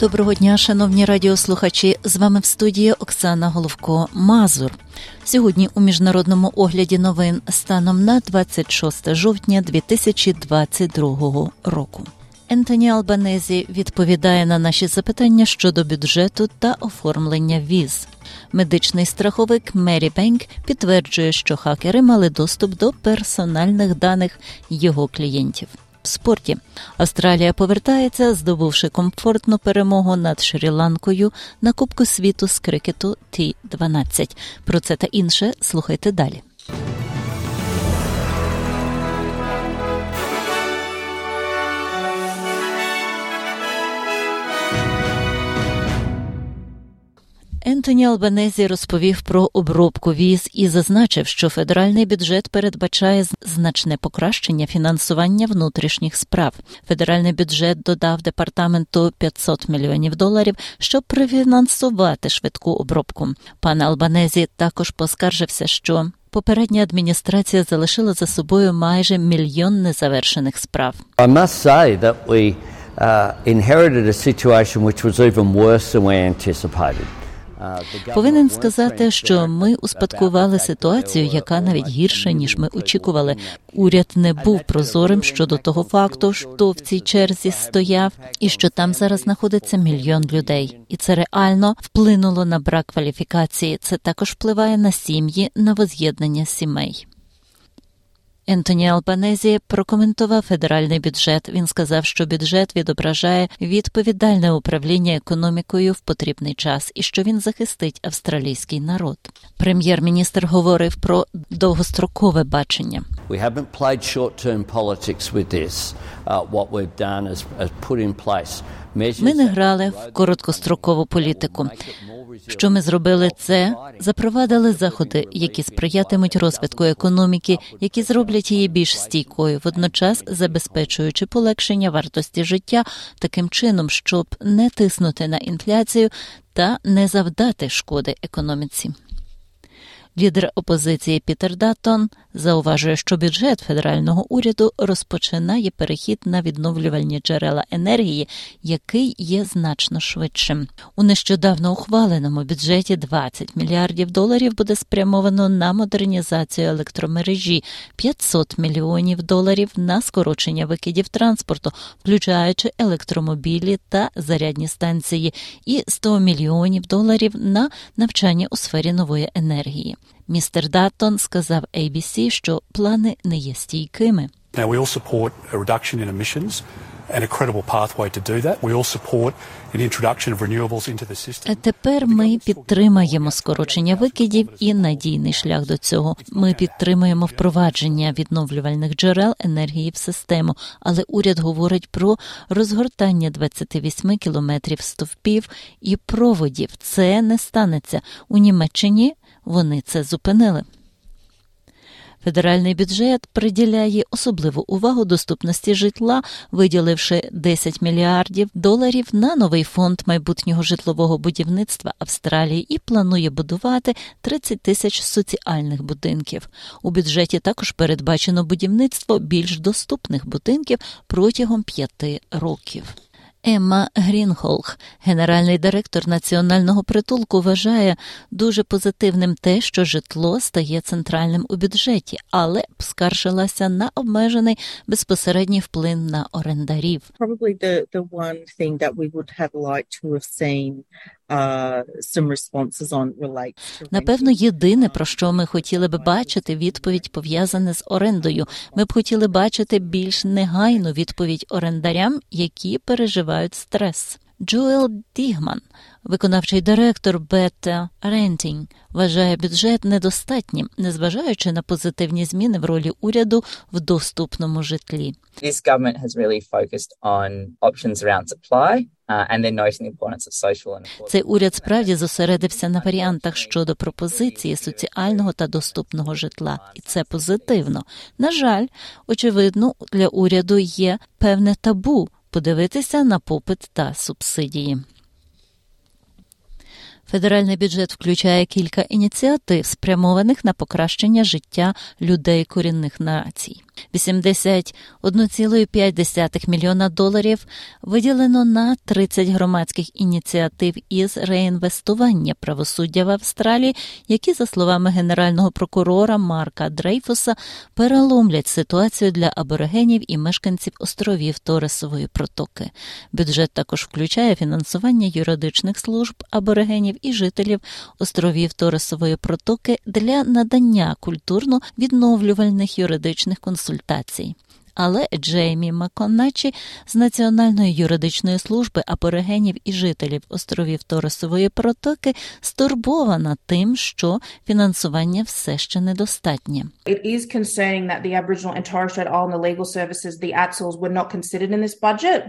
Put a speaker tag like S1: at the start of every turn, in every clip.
S1: Доброго дня, шановні радіослухачі. З вами в студії Оксана Головко Мазур. Сьогодні у міжнародному огляді новин станом на 26 жовтня 2022 року. Ентоні Албанезі відповідає на наші запитання щодо бюджету та оформлення віз. Медичний страховик Мері Бенк підтверджує, що хакери мали доступ до персональних даних його клієнтів спорті. Австралія повертається, здобувши комфортну перемогу над Шрі-Ланкою на Кубку світу з крикету Ті 12 Про це та інше слухайте далі. Ентоні Албанезі розповів про обробку віз і зазначив, що федеральний бюджет передбачає значне покращення фінансування внутрішніх справ. Федеральний бюджет додав департаменту 500 мільйонів доларів, щоб профінансувати швидку обробку. Пан Албанезі також поскаржився, що попередня адміністрація залишила за собою майже мільйон незавершених справ.
S2: I must say that uh, worse than we anticipated.
S1: Повинен сказати, що ми успадкували ситуацію, яка навіть гірша ніж ми очікували. Уряд не був прозорим щодо того факту, що в цій черзі стояв, і що там зараз знаходиться мільйон людей, і це реально вплинуло на брак кваліфікації. Це також впливає на сім'ї, на воз'єднання сімей. Ентоні Албанезі прокоментував федеральний бюджет. Він сказав, що бюджет відображає відповідальне управління економікою в потрібний час і що він захистить австралійський народ. Прем'єр-міністр говорив про довгострокове бачення.
S2: We haven't played short-term politics with this. Uh, what we've done is, is put in place
S1: Ми не грали в короткострокову політику. Що ми зробили це? Запровадили заходи, які сприятимуть розвитку економіки, які зроблять її більш стійкою, водночас забезпечуючи полегшення вартості життя таким чином, щоб не тиснути на інфляцію та не завдати шкоди економіці. Лідер опозиції Пітер Даттон зауважує, що бюджет федерального уряду розпочинає перехід на відновлювальні джерела енергії, який є значно швидшим. У нещодавно ухваленому бюджеті 20 мільярдів доларів буде спрямовано на модернізацію електромережі, 500 мільйонів доларів на скорочення викидів транспорту, включаючи електромобілі та зарядні станції, і 100 мільйонів доларів на навчання у сфері нової енергії. Містер Даттон сказав ABC, що плани не є стійкими.
S3: Now we all support a reduction in emissions and a credible pathway to do that. We all support an introduction of renewables into the system.
S1: Тепер ми підтримаємо скорочення викидів і надійний шлях до цього. Ми підтримуємо впровадження відновлювальних джерел енергії в систему, але уряд говорить про розгортання 28 кілометрів стовпів і проводів. Це не станеться у Німеччині. Вони це зупинили. Федеральний бюджет приділяє особливу увагу доступності житла, виділивши 10 мільярдів доларів на новий фонд майбутнього житлового будівництва Австралії і планує будувати 30 тисяч соціальних будинків. У бюджеті також передбачено будівництво більш доступних будинків протягом п'яти років. Емма Грінхолх, генеральний директор національного притулку, вважає дуже позитивним те, що житло стає центральним у бюджеті, але скаржилася на обмежений безпосередній вплив на орендарів.
S4: Probably the, the one thing that we would have liked to have seen uh, some responses on relates to
S1: Напевно, єдине про що ми хотіли б бачити відповідь пов'язане з орендою. Ми б хотіли бачити більш негайну відповідь орендарям, які переживають стрес. Джоел Дігман, виконавчий директор Бета Рентінг, вважає бюджет недостатнім, незважаючи на позитивні зміни в ролі уряду в доступному житлі.
S5: This government has really focused on options around supply
S1: Uh, Цей уряд справді зосередився на варіантах щодо пропозиції соціального та доступного житла, і це позитивно. На жаль, очевидно, для уряду є певне табу подивитися на попит та субсидії. Федеральний бюджет включає кілька ініціатив, спрямованих на покращення життя людей корінних націй. 81,5 мільйона доларів виділено на 30 громадських ініціатив із реінвестування правосуддя в Австралії, які, за словами генерального прокурора Марка Дрейфуса, переломлять ситуацію для аборигенів і мешканців островів Торесової протоки. Бюджет також включає фінансування юридичних служб аборигенів і жителів островів Торесової протоки для надання культурно відновлювальних юридичних консультацій. Але Джеймі Маконачі з Національної юридичної служби аборигенів і жителів островів Торосової протоки стурбована тим, що фінансування все ще недостатнє.
S5: It is concerning that the Aboriginal and Torres Strait Islander legal services, the ATSLs, were not considered in this budget.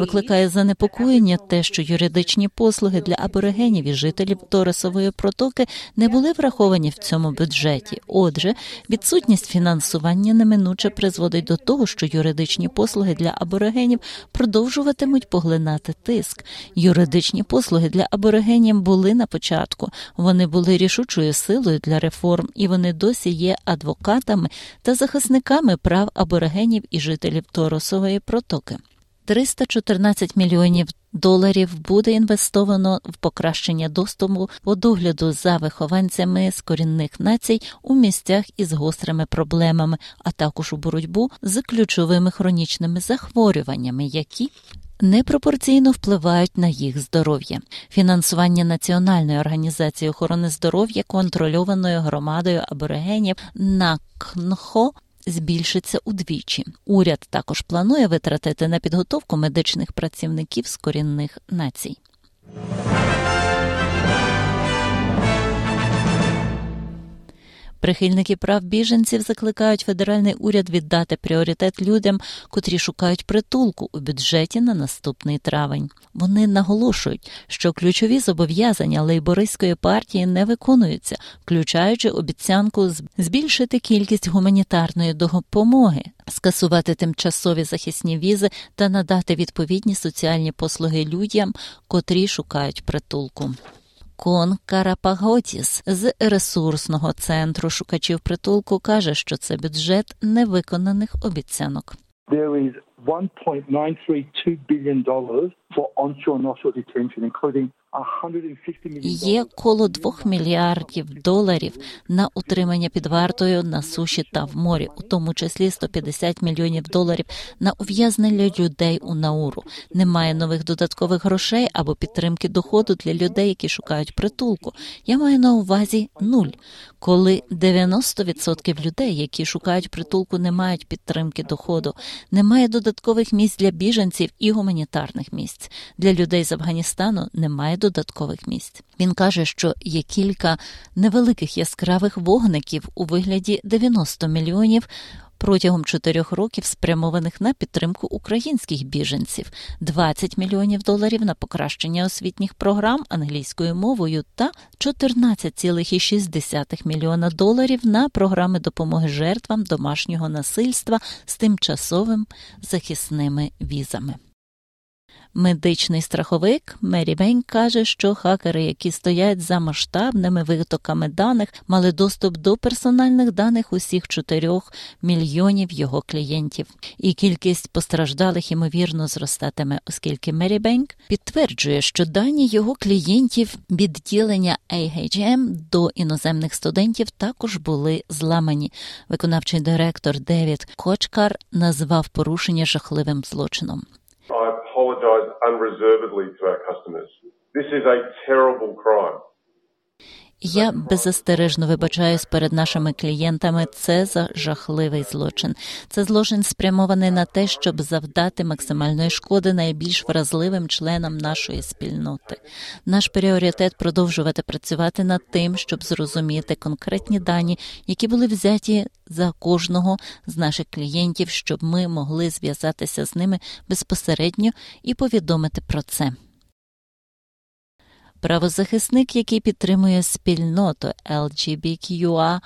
S1: Викликає занепокоєння те, що юридичні послуги для аборигенів і жителів Торесової протоки не були враховані в цьому бюджеті. Отже, відсутність фінансування неминуче призводить до того, що юридичні послуги для аборигенів продовжуватимуть поглинати тиск. Юридичні послуги для аборигенів були на початку. Вони були рішучою силою для реформ, і вони досі є адвокатами та захисниками прав аборигенів і жителів Торесової Торосової протоки. 314 мільйонів доларів буде інвестовано в покращення доступу по догляду за вихованцями з корінних націй у місцях із гострими проблемами, а також у боротьбу з ключовими хронічними захворюваннями, які Непропорційно впливають на їх здоров'я. Фінансування Національної організації охорони здоров'я контрольованою громадою аборигенів на КНХО збільшиться удвічі. Уряд також планує витратити на підготовку медичних працівників з корінних націй. Прихильники прав біженців закликають федеральний уряд віддати пріоритет людям, котрі шукають притулку у бюджеті на наступний травень. Вони наголошують, що ключові зобов'язання лейбористської партії не виконуються, включаючи обіцянку збільшити кількість гуманітарної допомоги, скасувати тимчасові захисні візи та надати відповідні соціальні послуги людям, котрі шукають притулку. Кон Карапаготіс з ресурсного центру шукачів притулку каже, що це бюджет невиконаних обіцянок.
S6: 1.932 billion dollars for onshore and offshore detention, including
S1: Є коло двох мільярдів доларів на утримання під вартою на суші та в морі, у тому числі 150 мільйонів доларів на ув'язнення людей у Науру. Немає нових додаткових грошей або підтримки доходу для людей, які шукають притулку. Я маю на увазі нуль, коли 90% людей, які шукають притулку, не мають підтримки доходу, немає додаткових місць для біженців і гуманітарних місць. Для людей з Афганістану немає додаткових місць. Він каже, що є кілька невеликих яскравих вогників у вигляді 90 мільйонів. Протягом чотирьох років спрямованих на підтримку українських біженців, 20 мільйонів доларів на покращення освітніх програм англійською мовою та 14,6 мільйона доларів на програми допомоги жертвам домашнього насильства з тимчасовим захисними візами. Медичний страховик Мері Бень каже, що хакери, які стоять за масштабними витоками даних, мали доступ до персональних даних усіх 4 мільйонів його клієнтів, і кількість постраждалих ймовірно зростатиме, оскільки Мері Бенк підтверджує, що дані його клієнтів відділення AHM до іноземних студентів також були зламані. Виконавчий директор Девід Кочкар назвав порушення жахливим злочином.
S7: Unreservedly to our customers. This is a terrible crime.
S1: Я беззастережно вибачаюсь перед нашими клієнтами. Це за жахливий злочин. Це злочин спрямований на те, щоб завдати максимальної шкоди найбільш вразливим членам нашої спільноти. Наш пріоритет продовжувати працювати над тим, щоб зрозуміти конкретні дані, які були взяті за кожного з наших клієнтів, щоб ми могли зв'язатися з ними безпосередньо і повідомити про це. Правозахисник, який підтримує спільноту LGBTQA+,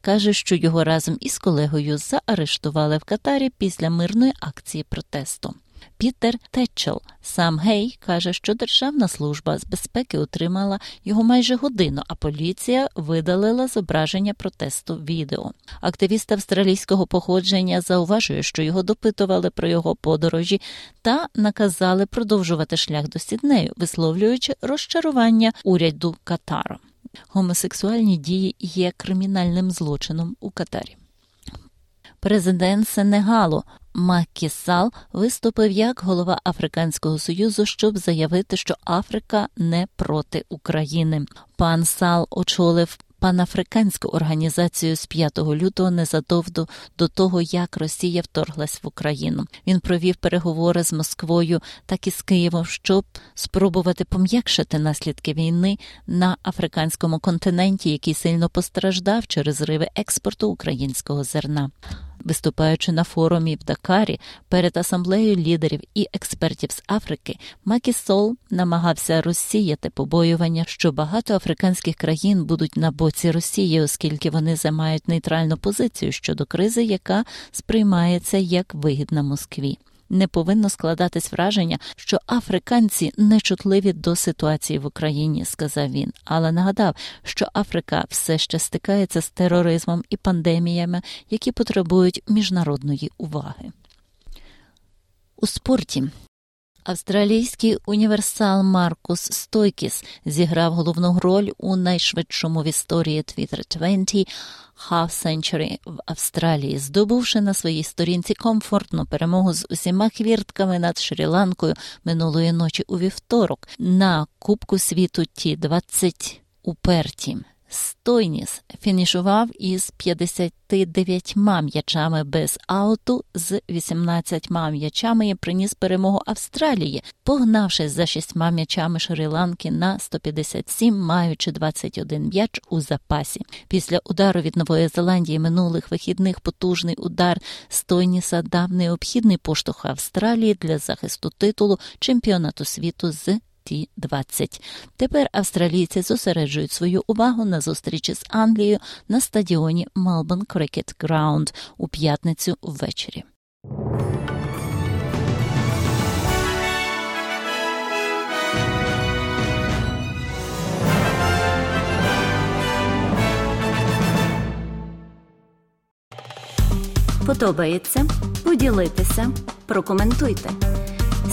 S1: каже, що його разом із колегою заарештували в Катарі після мирної акції протесту. Пітер Тетчел, сам гей, каже, що Державна служба з безпеки утримала його майже годину, а поліція видалила зображення протесту відео. Активіст австралійського походження зауважує, що його допитували про його подорожі та наказали продовжувати шлях до Сіднею, висловлюючи розчарування уряду Катару. Гомосексуальні дії є кримінальним злочином у Катарі. Президент Сенегалу Макі Сал виступив як голова Африканського союзу, щоб заявити, що Африка не проти України. Пан Сал очолив панафриканську організацію з 5 лютого незадовго до того, як Росія вторглась в Україну. Він провів переговори з Москвою, так і з Києвом, щоб спробувати пом'якшити наслідки війни на африканському континенті, який сильно постраждав через зриви експорту українського зерна. Виступаючи на форумі в Дакарі перед асамблеєю лідерів і експертів з Африки, Макі Сол намагався розсіяти побоювання, що багато африканських країн будуть на боці Росії, оскільки вони займають нейтральну позицію щодо кризи, яка сприймається як вигідна Москві не повинно складатись враження, що африканці нечутливі до ситуації в Україні, сказав він, але нагадав, що Африка все ще стикається з тероризмом і пандеміями, які потребують міжнародної уваги. У спорті Австралійський універсал Маркус Стойкіс зіграв головну роль у найшвидшому в історії Twitter 20 Half Century в Австралії, здобувши на своїй сторінці комфортну перемогу з усіма хвіртками над Шрі-Ланкою минулої ночі у вівторок на Кубку світу Ті 20 у Перті. Стойніс фінішував із 59 м'ячами без ауту з 18 м'ячами і приніс перемогу Австралії, погнавшись за шістьма м'ячами Шрі-Ланки на 157, маючи 21 м'яч у запасі. Після удару від Нової Зеландії минулих вихідних потужний удар Стойніса дав необхідний поштовх Австралії для захисту титулу чемпіонату світу з Т-20. Тепер австралійці зосереджують свою увагу на зустрічі з Англією на стадіоні Melbourne Cricket Ground у п'ятницю ввечері. Подобається поділитися, прокоментуйте.